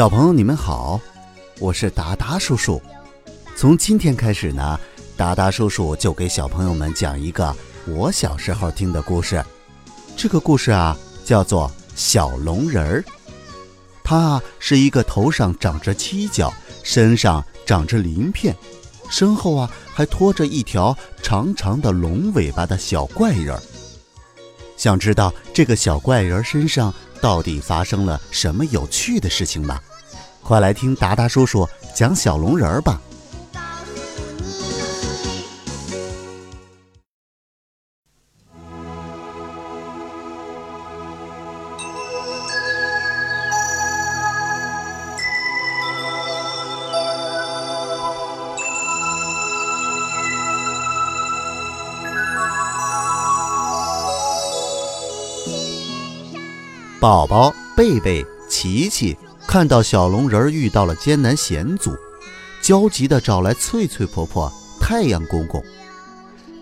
小朋友，你们好，我是达达叔叔。从今天开始呢，达达叔叔就给小朋友们讲一个我小时候听的故事。这个故事啊，叫做《小龙人儿》。他是一个头上长着犄角，身上长着鳞片，身后啊还拖着一条长长的龙尾巴的小怪人儿。想知道这个小怪人身上？到底发生了什么有趣的事情吗？快来听达达叔叔讲小龙人儿吧。宝宝、贝贝、琪琪看到小龙人遇到了艰难险阻，焦急地找来翠翠婆婆、太阳公公。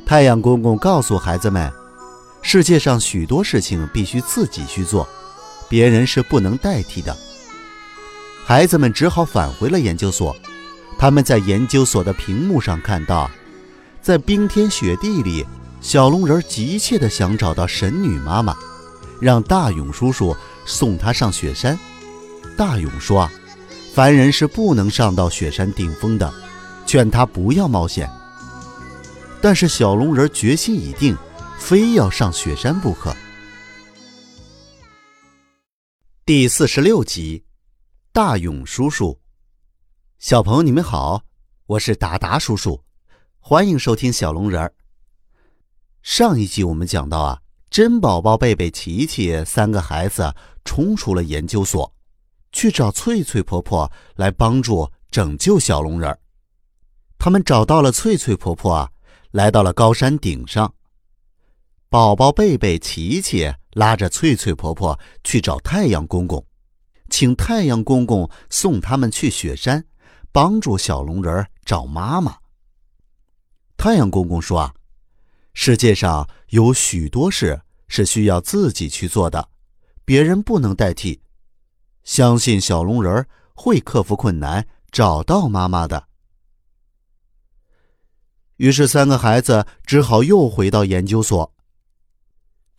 太阳公公告诉孩子们，世界上许多事情必须自己去做，别人是不能代替的。孩子们只好返回了研究所。他们在研究所的屏幕上看到，在冰天雪地里，小龙人急切地想找到神女妈妈。让大勇叔叔送他上雪山。大勇说：“啊，凡人是不能上到雪山顶峰的，劝他不要冒险。”但是小龙人决心已定，非要上雪山不可。第四十六集，大勇叔叔，小朋友你们好，我是达达叔叔，欢迎收听小龙人儿。上一集我们讲到啊。珍宝宝、贝贝、琪琪三个孩子冲出了研究所，去找翠翠婆婆来帮助拯救小龙人。他们找到了翠翠婆婆，来到了高山顶上。宝宝、贝贝、琪琪拉着翠翠婆婆去找太阳公公，请太阳公公送他们去雪山，帮助小龙人找妈妈。太阳公公说。世界上有许多事是需要自己去做的，别人不能代替。相信小龙人会克服困难，找到妈妈的。于是，三个孩子只好又回到研究所。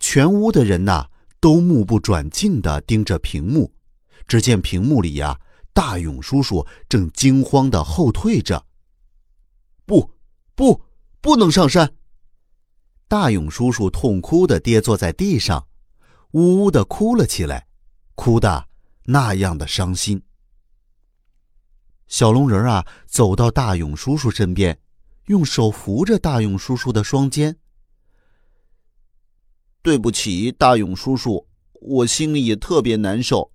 全屋的人呐，都目不转睛的盯着屏幕。只见屏幕里呀，大勇叔叔正惊慌的后退着。不，不，不能上山！大勇叔叔痛哭的跌坐在地上，呜呜的哭了起来，哭的那样的伤心。小龙人啊，走到大勇叔叔身边，用手扶着大勇叔叔的双肩。对不起，大勇叔叔，我心里也特别难受，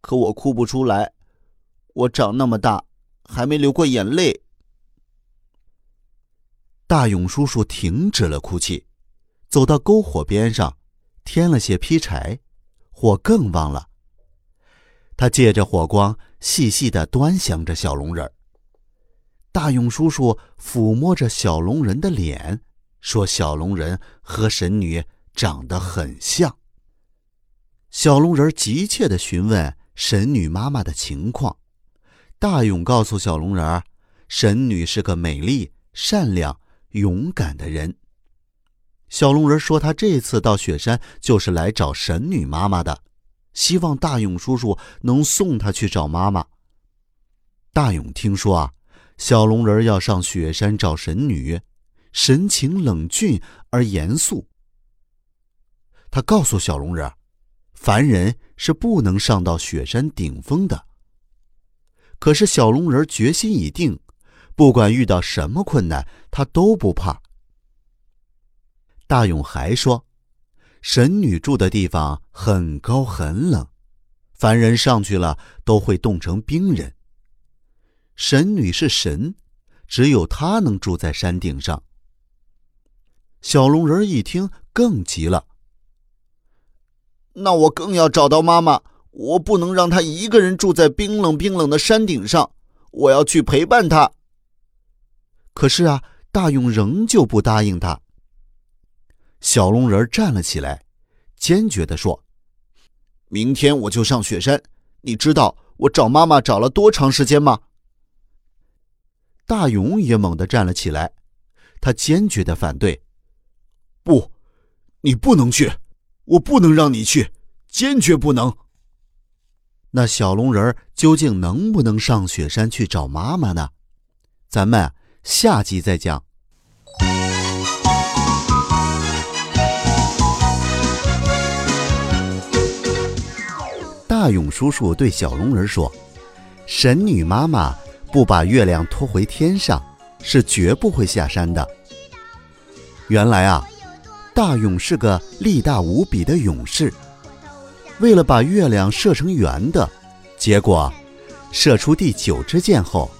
可我哭不出来，我长那么大还没流过眼泪。大勇叔叔停止了哭泣。走到篝火边上，添了些劈柴，火更旺了。他借着火光，细细的端详着小龙人。大勇叔叔抚摸着小龙人的脸，说：“小龙人和神女长得很像。”小龙人急切的询问神女妈妈的情况。大勇告诉小龙人，神女是个美丽、善良、勇敢的人。小龙人说：“他这次到雪山就是来找神女妈妈的，希望大勇叔叔能送他去找妈妈。”大勇听说啊，小龙人要上雪山找神女，神情冷峻而严肃。他告诉小龙人：“凡人是不能上到雪山顶峰的。”可是小龙人决心已定，不管遇到什么困难，他都不怕。大勇还说：“神女住的地方很高很冷，凡人上去了都会冻成冰人。神女是神，只有她能住在山顶上。”小龙人一听更急了：“那我更要找到妈妈，我不能让她一个人住在冰冷冰冷的山顶上，我要去陪伴她。”可是啊，大勇仍旧不答应他。小龙人站了起来，坚决地说：“明天我就上雪山。你知道我找妈妈找了多长时间吗？大勇也猛地站了起来，他坚决的反对：“不，你不能去，我不能让你去，坚决不能。”那小龙人究竟能不能上雪山去找妈妈呢？咱们下集再讲。大勇叔叔对小龙人说：“神女妈妈不把月亮拖回天上，是绝不会下山的。”原来啊，大勇是个力大无比的勇士。为了把月亮射成圆的，结果射出第九支箭后，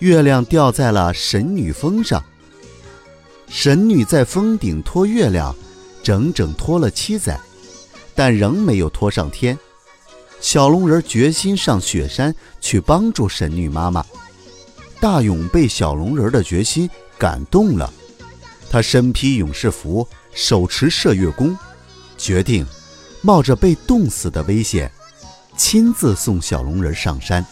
月亮掉在了神女峰上。神女在峰顶托月亮，整整托了七载，但仍没有托上天。小龙人决心上雪山去帮助神女妈妈。大勇被小龙人的决心感动了，他身披勇士服，手持射月弓，决定。冒着被冻死的危险，亲自送小龙人上山。